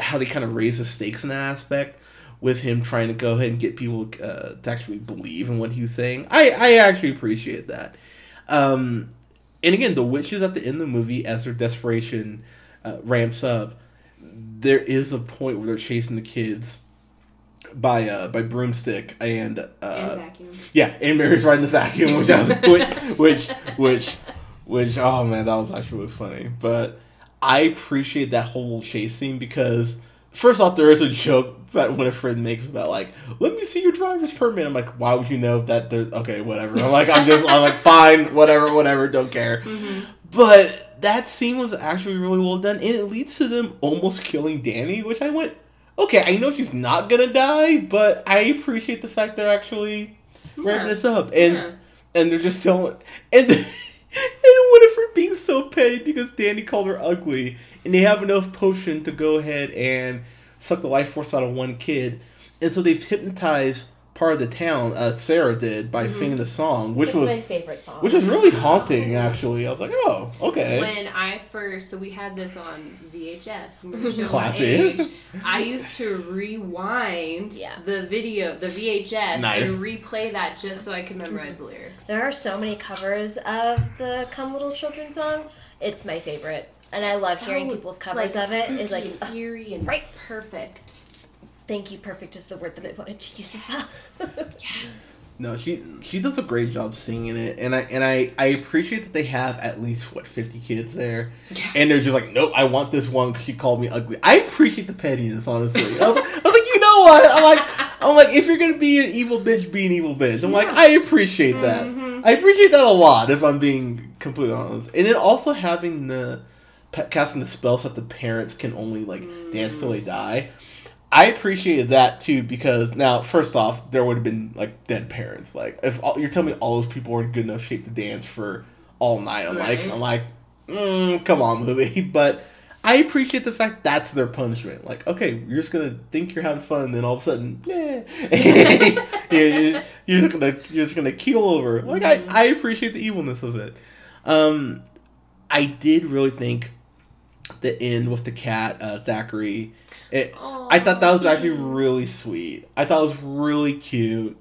how they kind of raise the stakes in that aspect with him trying to go ahead and get people uh, to actually believe in what he was saying. I, I actually appreciate that. Um, and again, the witches at the end of the movie, as their desperation uh, ramps up, there is a point where they're chasing the kids by uh, by broomstick and uh, and vacuum. yeah, and Mary's riding the vacuum, which was which, which which which oh man, that was actually really funny. But I appreciate that whole chase scene because first off, there is a joke that Winifred makes about like, let me see your driver's permit. I'm like, why would you know that there's okay, whatever. I'm like, I'm just I'm like, fine, whatever, whatever, don't care. Mm-hmm. But that scene was actually really well done, and it leads to them almost killing Danny, which I went, okay, I know she's not gonna die, but I appreciate the fact they're actually ramping this up, and Yeah. and they're just telling, and and Winifred being so petty because Danny called her ugly, and they have enough potion to go ahead and suck the life force out of one kid, and so they've hypnotized part of the town. Uh, Sarah did by singing the song, which It's was my favorite song. which was really haunting. Actually, I was like, oh, okay. When I first, so we had this on VHS. I'm gonna show my Classic. I used to rewind Yeah. the video, the VHS, Nice. and replay that just so I could memorize the lyrics. There are so many covers of the "Come Little Children" song. It's my favorite, and I love hearing people's covers like, of it. It's like, and eerie and right. perfect. thank you, perfect is the word that I wanted to use as well. Yes. No, she she does a great job singing it, and I and I I appreciate that they have at least what fifty kids there, and they're just like, nope, I want this one because she called me ugly. I appreciate the pettiness, honestly. I was, I was like, you know what? I'm like, I'm like, if you're gonna be an evil bitch, be an evil bitch. I'm like, I appreciate that. Mm-hmm. I appreciate that a lot. If I'm being completely honest, and then also having the casting the spell so that the parents can only like dance till they die. I appreciated that too because now, first off, there would have been like dead parents. Like if all, you're telling me all those people were in good enough shape to dance for all night, I'm like, I'm like, mm, come on, movie. But I appreciate the fact that's their punishment. Like, okay, you're just gonna think you're having fun, and then all of a sudden, yeah, you're, you're, you're just gonna you're just gonna keel over. Like, I I appreciate the evilness of it. Um, I did really think the end with the cat, uh, Thackery. It, I thought that was actually really sweet. I thought it was really cute.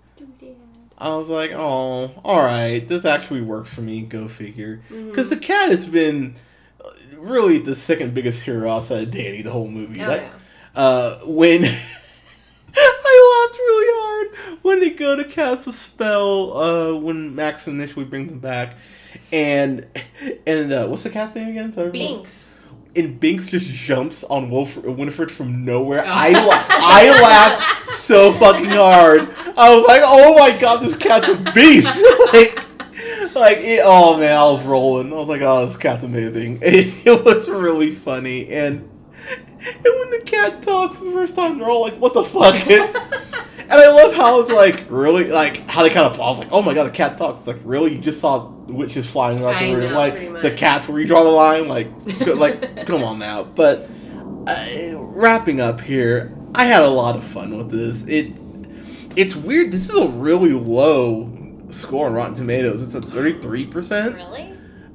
I was like, oh, all right, this actually works for me. Go figure. Because the cat has been uh, really the second biggest hero outside of Danny the whole movie. Oh, That- yeah. uh, when I laughed really hard when they go to cast a spell. Uh, when Max initially brings them back, and and uh, what's the cat's name again? Sorry, Binx. and Binx just jumps on Wolf Winifred from nowhere. Oh. I la- I laughed so fucking hard. I was like, "Oh my god, this cat's a beast!" like, like it, oh man, I was rolling. I was like, "Oh, this cat's amazing." It, it was really funny, and and when the cat talks for the first time, they're all like, "What the fuck?" And I love how it's like really like how they kind of pause like, oh my god, the cat talks. It's like really, you just saw witches flying around the room. like the cats where you draw the line. Like, like come on now. But uh, wrapping up here, I had a lot of fun with this. It it's weird. This is a really low score on Rotten Tomatoes. It's a thirty three percent Really?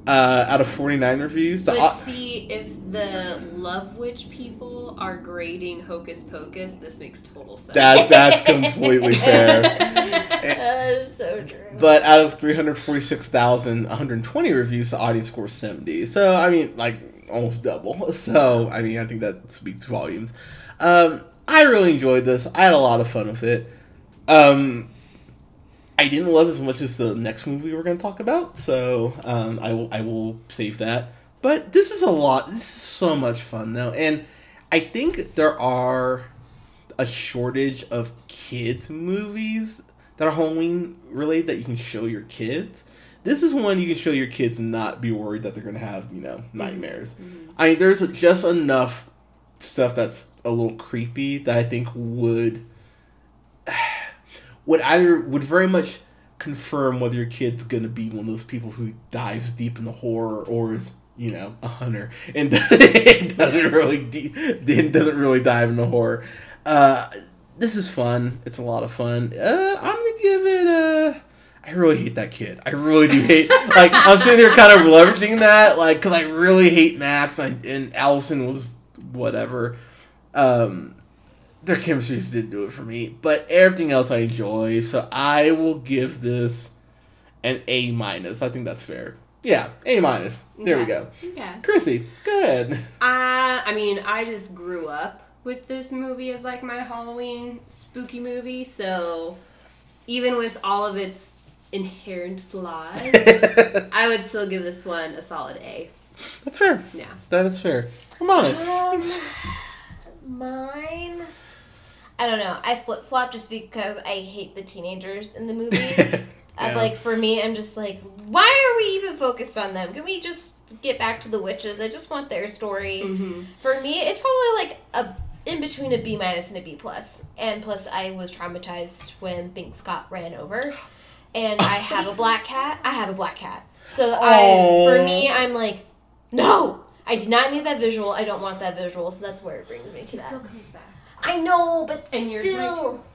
Uh, out of forty nine reviews. The, Let's au- see if the Love Witch people are grading Hocus Pocus. This makes total sense. that that's completely fair. that is so true. But out of 346,120 reviews, the audience score is 70. So, I mean, like, almost double. So, I mean, I think that speaks volumes. Um, I really enjoyed this. I had a lot of fun with it. Um, I didn't love as much as the next movie we're going to talk about. So, um, I, will, I will save that. But this is a lot. This is so much fun, though. And I think there are a shortage of kids movies that are Halloween related that you can show your kids. This is one you can show your kids and not be worried that they're gonna have you know nightmares. I mean, there's just enough stuff that's a little creepy that I think would would either would very much confirm whether your kid's gonna be one of those people who dives deep in the horror or is you know a hunter and doesn't really de- doesn't really dive into horror. Uh, this is fun. It's a lot of fun. Uh, I'm gonna give it a. I really hate that kid. I really do hate. like I'm sitting there kind of leveraging that, like, because I really hate Max and, and Allison was whatever. Um, their chemistry just didn't do it for me, but everything else I enjoy. So I will give this an A minus. I think that's fair. Yeah, A minus. There we go. Yeah. Chrissy, good. Uh, I mean, I just grew up with this movie as like my Halloween spooky movie, so even with all of its inherent flaws, I would still give this one a solid A. That's fair. Yeah. That is fair. Come on. it. Um, mine. I don't know. I flip flop just because I hate the teenagers in the movie. Yeah. I'm like, for me, I'm just like, why are we even focused on them? Can we just get back to the witches? I just want their story. Mm-hmm. For me, it's probably like a in between a B minus and a B plus. And plus, I was traumatized when Binx got ran over, and I have a black cat. I have a black cat, so I for me, I'm like, no, I did not need that visual. I don't want that visual. So that's where it brings me to that. comes back. I know, but And yours might still.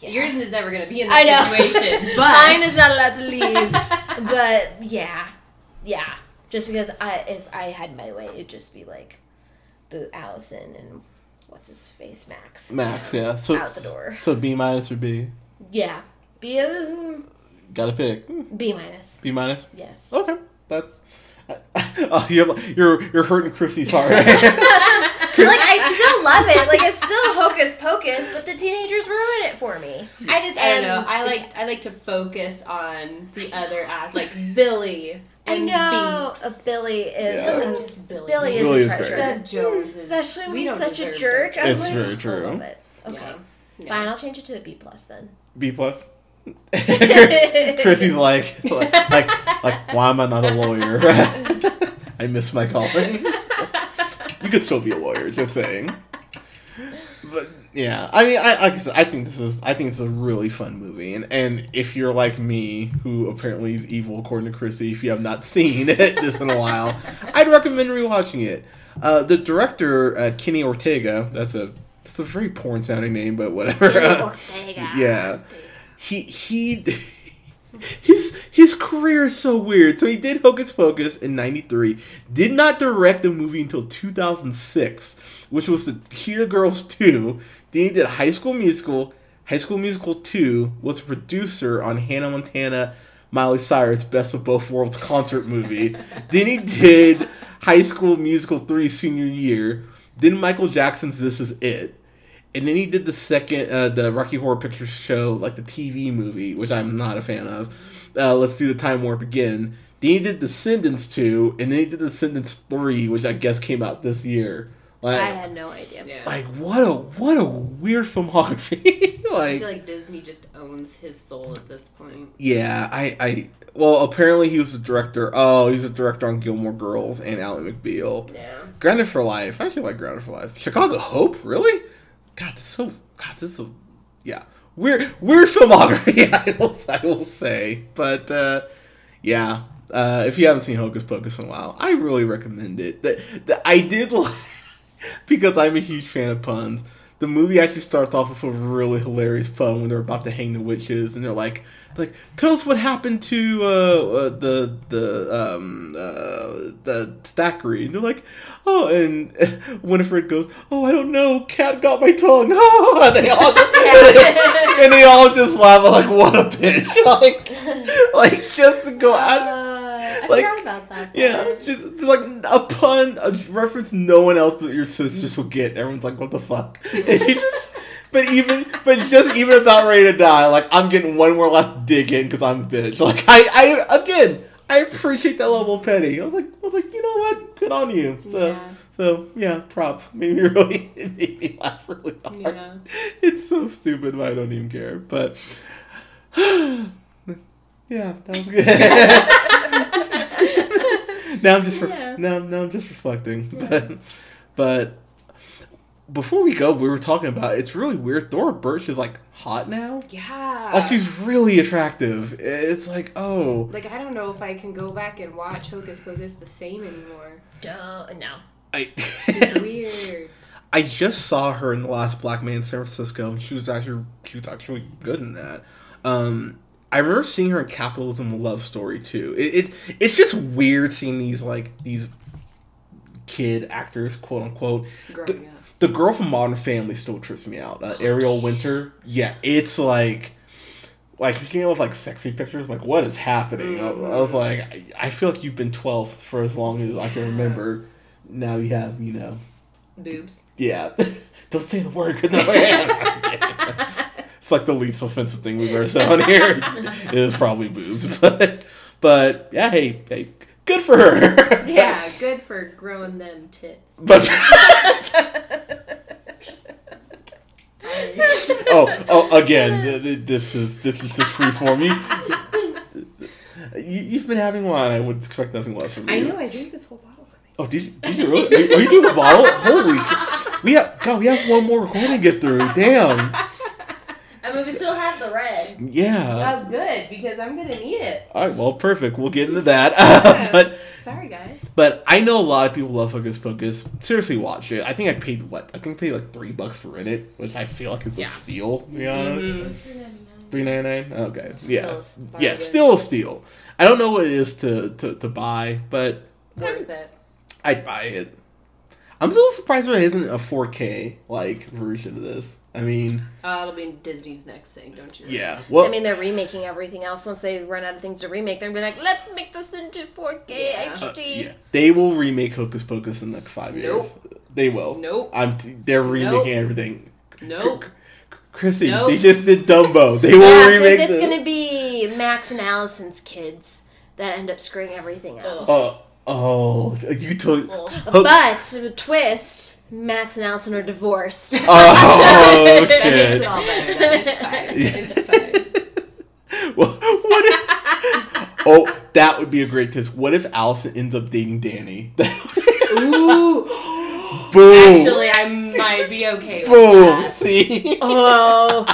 Yeah. Yours is never gonna be in I that know. situation, but Mine is not allowed to leave. but yeah, yeah. Just because I, if I had my way, it'd just be like, boot Allison and what's his face, Max. Max, yeah. So Out the door. So B minus or B? Yeah, be a um, Gotta pick. Hmm. B minus. B minus. Yes. Okay, that's. Oh, you're you're you're hurting Chrissy's heart. like I still love it. Like it's still hocus pocus, but the teenagers ruin it for me. I just I don't know. I the like I like to focus on the other ass, like Billy. I know Binx. uh, Billy is. Yeah. Not uh, just Billy. Billy is Billy a is treasure. great. Doug Jones is Especially when we he's such a jerk. Doug I'm It's like, very true. love it. Okay. Yeah. Yeah. Fine, I'll change it to a B plus then. B plus. Chrissy's like, like, like, like, why am I not a lawyer? I miss my calling. You could still be a lawyer, It's a thing. But yeah, I mean, I like I said, I think this is, I think it's a really fun movie, and and if you're like me, who apparently is evil according to Chrissy, if you have not seen it this in a while, I'd recommend rewatching it. Uh, the director uh, Kenny Ortega, that's a that's a very porn sounding name, but whatever. yeah he he his his career is so weird. So he did Hocus Pocus in '93. Did not direct the movie until 2006, which was the Cheetah Girls 2. Then he did High School Musical. High School Musical 2 was a producer on Hannah Montana, Miley Cyrus Best of Both Worlds concert movie. then he did High School Musical 3 senior year. Then Michael Jackson's This Is It and then he did the second uh, the rocky horror picture show like the tv movie which i'm not a fan of uh, let's do the time warp again then he did descendants 2 and then he did descendants 3 which i guess came out this year like, I had no idea. Yeah. like what a what a weird filmography I feel like Disney just owns his soul at this point. yeah i i well apparently he was the director oh he's a director on gilmore girls and ally mcbeal Yeah. Grounded for Life. I actually like Grounded for Life. Chicago Hope, really? God, this is so. God, this is so. Yeah. weird weird filmography. I will I will say, but uh, yeah. Uh, if you haven't seen Hocus Pocus in a while, I really recommend it. That I did like because I'm a huge fan of puns. The movie actually starts off with a really hilarious pun when they're about to hang the witches, and they're like, like, tell us what happened to uh, uh, the the um uh, the Thackery, and they're like, oh, and Winifred goes, oh, I don't know, cat got my tongue, oh, and they all just, and they all just laugh like, what a bitch, like, like just to go out. I Like, forgot about that. Yeah, just like a pun, a reference no one else but your sisters will get. Everyone's like, "What the fuck?" And she just- but even, but just even about ready to die. Like I'm getting one more last dig in because I'm a bitch. Like I, I again, I appreciate that level of petty. I was like, I was like, you know what? Good on you. So, Yeah. so yeah, props. Made me really, it made me laugh really hard. Yeah. It's so stupid, but I don't even care. But yeah, that was good. now I'm just ref- Yeah. now now I'm just reflecting. But but before we go, we were talking about it's really weird. Thora Birch is like hot now. Yeah. Like she's really attractive. It's like oh Like I don't know if I can go back and watch Hocus Pocus the same anymore. Don't no. I It's weird. I just saw her in the last Black Man in San Francisco, and she was actually she was actually good in that. Um, I remember seeing her in Capitalism: Love Story too. It, it it's just weird seeing these like these kid actors, quote unquote. Growing The, up. the girl from Modern Family still trips me out. Uh, Ariel Winter, yeah, it's like. Like you came with like sexy pictures, like what is happening? I, I was like, I, I feel like you've been twelve for as long as I can remember. Now you have, you know, Boobs. yeah. Don't say the word. no- it's like the least offensive thing we've ever said on here. it is probably boobs, but but yeah, hey, hey, good for her. Yeah, good for growing them tits. but oh oh again, th- th- this is this is just free for me. you you've been having wine. I would expect nothing less from you. I know I drink this whole bottle. Oh, did you, did you really? Are, you- doing the bottle? Holy! We have God. We have one more recording to get through. Damn. I mean, we still have the red. Yeah. Oh, good because I'm gonna need it. All right. Well, perfect. We'll get into that. but Sorry, guys. But I know a lot of people love Hocus Pocus. Seriously, watch it. I think I paid what? I think I paid like three bucks for rent it, which I feel like it's Yeah. a steal. Yeah. be honest, Mhm. three ninety nine. Okay, Still yeah, a yeah, bargain. still a steal. I don't know what it is to to, to buy, but Worth it. I'd buy it. I'm still surprised there isn't a 4K like version of this. I mean, Uh, it'll be Disney's next thing, don't you? yeah. Well, I mean, they're remaking everything else. Once they run out of things to remake, they're gonna be like, let's make this into 4K Yeah. uh, HD. yeah, they will remake Hocus Pocus in the next five years. Nope. They will. Nope. I'm. T- they're remaking everything. Nope. Chrissy, Nope. they just did Dumbo. They will Yeah, remake because it's the- gonna be Max and Allison's kids that end up screwing everything up. Ugh. Oh, oh, you told. Ugh. Hook- But a twist, Max and Allison are divorced. Oh shit! it all better. then. It's fine. It's fine. Well, what if? Oh, that would be a great twist. What if Allison ends up dating Danny? Ooh. Boom! Actually, I might be okay with that. Boom! that. See, oh,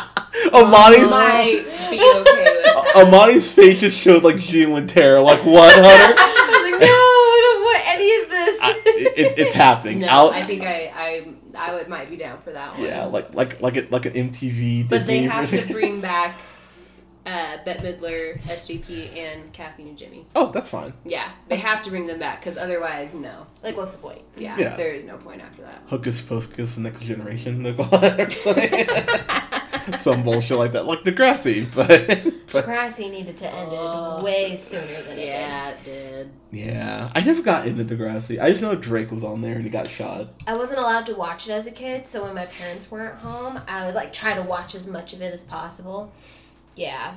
Amani's oh, Might be okay with that. Amani's face just showed like genuine terror. Like what, Hunter? I was like, no, I don't want any of this. I, it, it's happening. No, Al- I think I, I I would might be down for that one. yeah, like like like it like an MTV. But they have to bring back uh, Bette Midler, SJP, and Kathy Najimy. Oh, that's fine. Yeah, they have to bring them back because otherwise, no. like, what's the point? Yeah, Yeah. there is no point after that. Hocus Pocus, the next generation. they'll call it. Some bullshit like that, like Degrassi. But, but Degrassi needed to end Oh. it way sooner than it Yeah, it did. yeah, I never got into Degrassi. I just know Drake was on there and he got shot. I wasn't allowed to watch it as a kid, so when my parents weren't home, I would like try to watch as much of it as possible. Yeah,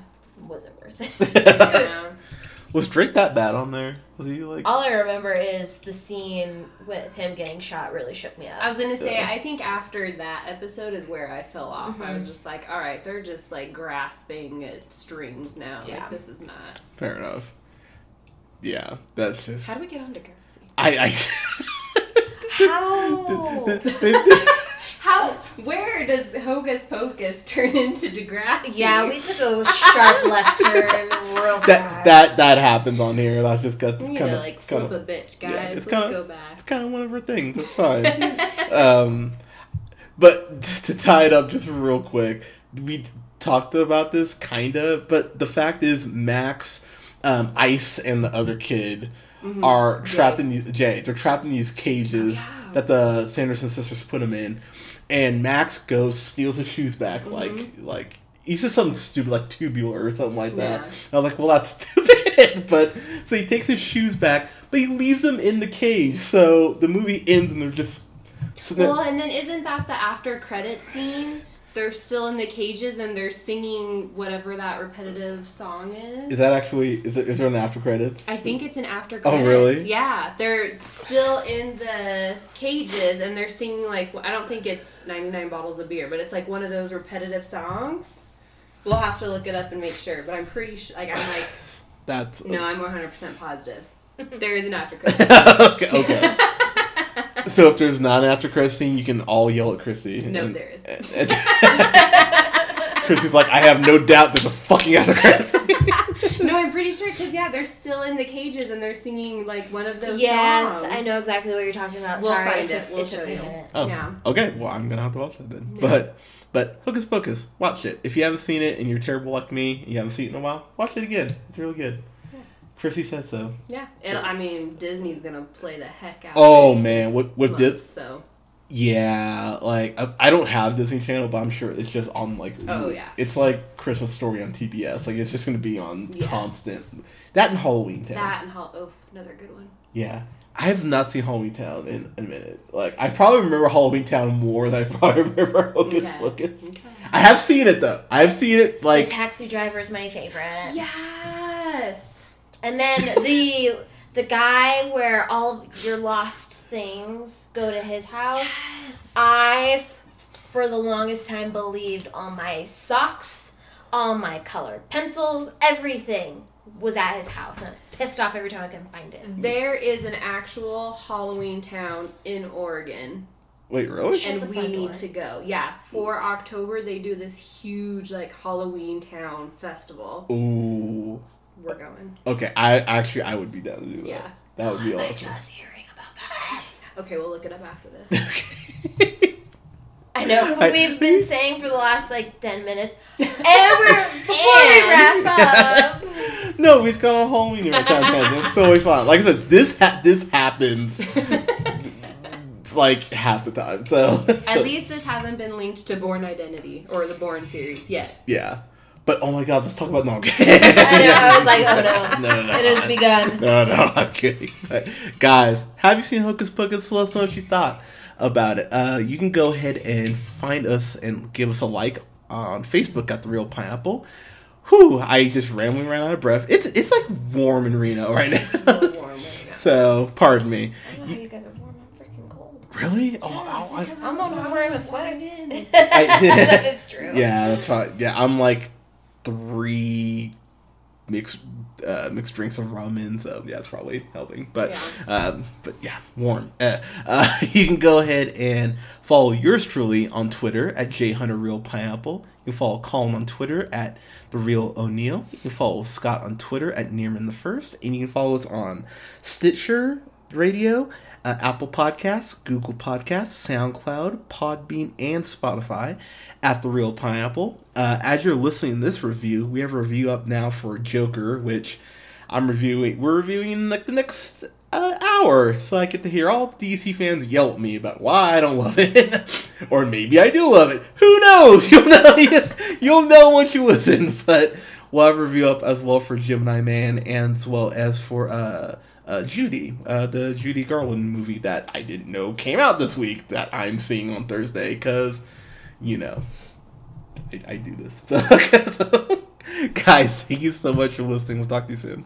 wasn't worth it. Yeah. was Drake that bad on there? Was he like? All I remember is the scene with him getting shot really shook me up. I was gonna say, Yeah. I think after that episode is where I fell off. I Mhm. was just like, all right, they're just like grasping at strings now. Yeah. Like this is not. Fair enough. Yeah, that's just. How do we get on Degrassi? I. I How? They, How Where does Hocus Pocus turn into Degrassi? Yeah, we took a sharp left turn real fast. that that that happens on here. That's just got We need kind to of like flip a bitch, guys. yeah, it's Let's kinda- go back. It's kind of one of her things. It's fine. um, but to tie it up just real quick, we talked about this kind of, but the fact is, Max, um, Ice, and the other kid are trapped in these Jay. They're trapped in these cages Oh, yeah. that the Sanderson sisters put them in, and Max goes steals his shoes back, mm-hmm. like like. He's just something stupid like tubular or something like that. Yeah. I was like, well, that's stupid. but so he takes his shoes back, but he leaves them in the cage. So the movie ends and they're just. there- Well, and then isn't that the after credit scene? They're still in the cages and they're singing whatever that repetitive song is. is that actually is, it, is there an after credits? I think it's an after oh, credits. Oh, really? Yeah, they're still in the cages and they're singing like I don't think it's 99 bottles of beer, but it's like one of those repetitive songs. We'll have to look it up and make sure, but I'm pretty sure. Like I'm like, That's no, I'm 100 percent positive. There is an after credits. okay. Okay. so if there's not an after credits scene, you can all yell at Chrissy. No, and- there is. and- Chrissy's like, I have no doubt there's a fucking after credits. scene." no, I'm pretty sure because yeah, they're still in the cages and they're singing like one of those. Yes, songs. I know exactly what you're talking about. We'll Sorry, find it it. We'll it show you. minute. Oh, Yeah. okay. Well, I'm gonna have to watch that then. Yeah. But but Hocus Pocus, watch it. If you haven't seen it and you're terrible like me, and you haven't seen it in a while, watch it again. It's really good. Yeah. Chrissy said so. Yeah, it, I mean Disney's gonna play the heck out. Oh, of Oh, man, this with- with month, so Yeah, like I, I don't have Disney Channel, but I'm sure it's just on like. Oh, yeah. It's like Christmas Story on TBS. Like it's just gonna be on Yeah. constant. That and Halloween Town. that and Hol- oh another good one. Yeah, I have not seen Halloween Town in a minute. Like I probably remember Halloween Town more than I probably remember Hocus Okay. Pocus. Okay. I have seen it though. I have seen it like. the taxi driver is my favorite. Yes. And then the the guy where all your lost things go to his house. Yes. I, for the longest time, believed all my socks, all my colored pencils, everything was at his house, and I was pissed off every time I couldn't find it. There is an actual Halloween town in Oregon, Wait, really? And we need door. to go. Yeah, for October they do this huge like Halloween town festival. Ooh. We're going. Okay, I actually I would be down to do that. Yeah. That would be Am I awesome. just hearing about that? Okay, we'll look it up after this. Okay. I know. I- We've been saying for the last like ten minutes, and we're before we And- wrap up. no, we've got on Halloween here. It's totally fine. Like I said, this ha- this happens like half the time. So, so At least this hasn't been linked to Bourne Identity or the Bourne series yet. yeah. But oh my god, let's talk about no. I know. I was like, oh no, no, no, no. it has begun. No, no, I'm kidding. But guys, have you seen Hocus Pocus? Let us know what you thought about it. Uh, you can go ahead and find us and give us a like on Facebook at the Reel Pineapple. Whew, I just rambling ran out of breath. It's it's like warm in Reno right now. Warm right now. so pardon me. I don't know how you guys are warm. I'm freaking cold. Really? Oh, oh, I- I'm the one who's wearing a sweater. in. that is true. yeah, that's fine. Yeah, I'm like three mixed uh, mixed drinks of rum in, so yeah, it's probably helping. But um, but yeah, warm. Uh, uh, you can go ahead and follow yours truly on Twitter at jhunterreelpineapple. You can follow Colin on Twitter at the Real O'Neill. You can follow Scott on Twitter at Nearman the First, and you can follow us on Stitcher Radio, uh, Apple Podcasts, Google Podcasts, SoundCloud, Podbean, and Spotify at The Reel Pineapple. Uh, as you're listening to this review, we have a review up now for Joker, which I'm reviewing. We're reviewing in like the next uh, hour, so I get to hear all DC fans yell at me about why I don't love it, or maybe I do love it. Who knows? You'll know. You'll know once you listen. But we'll have a review up as well for Gemini Man, and as well as for uh, uh, Judy, uh, the Judy Garland movie that I didn't know came out this week that I'm seeing on Thursday because, you know, I, I do this. So, guys, thank you so much for listening. We'll talk to you soon.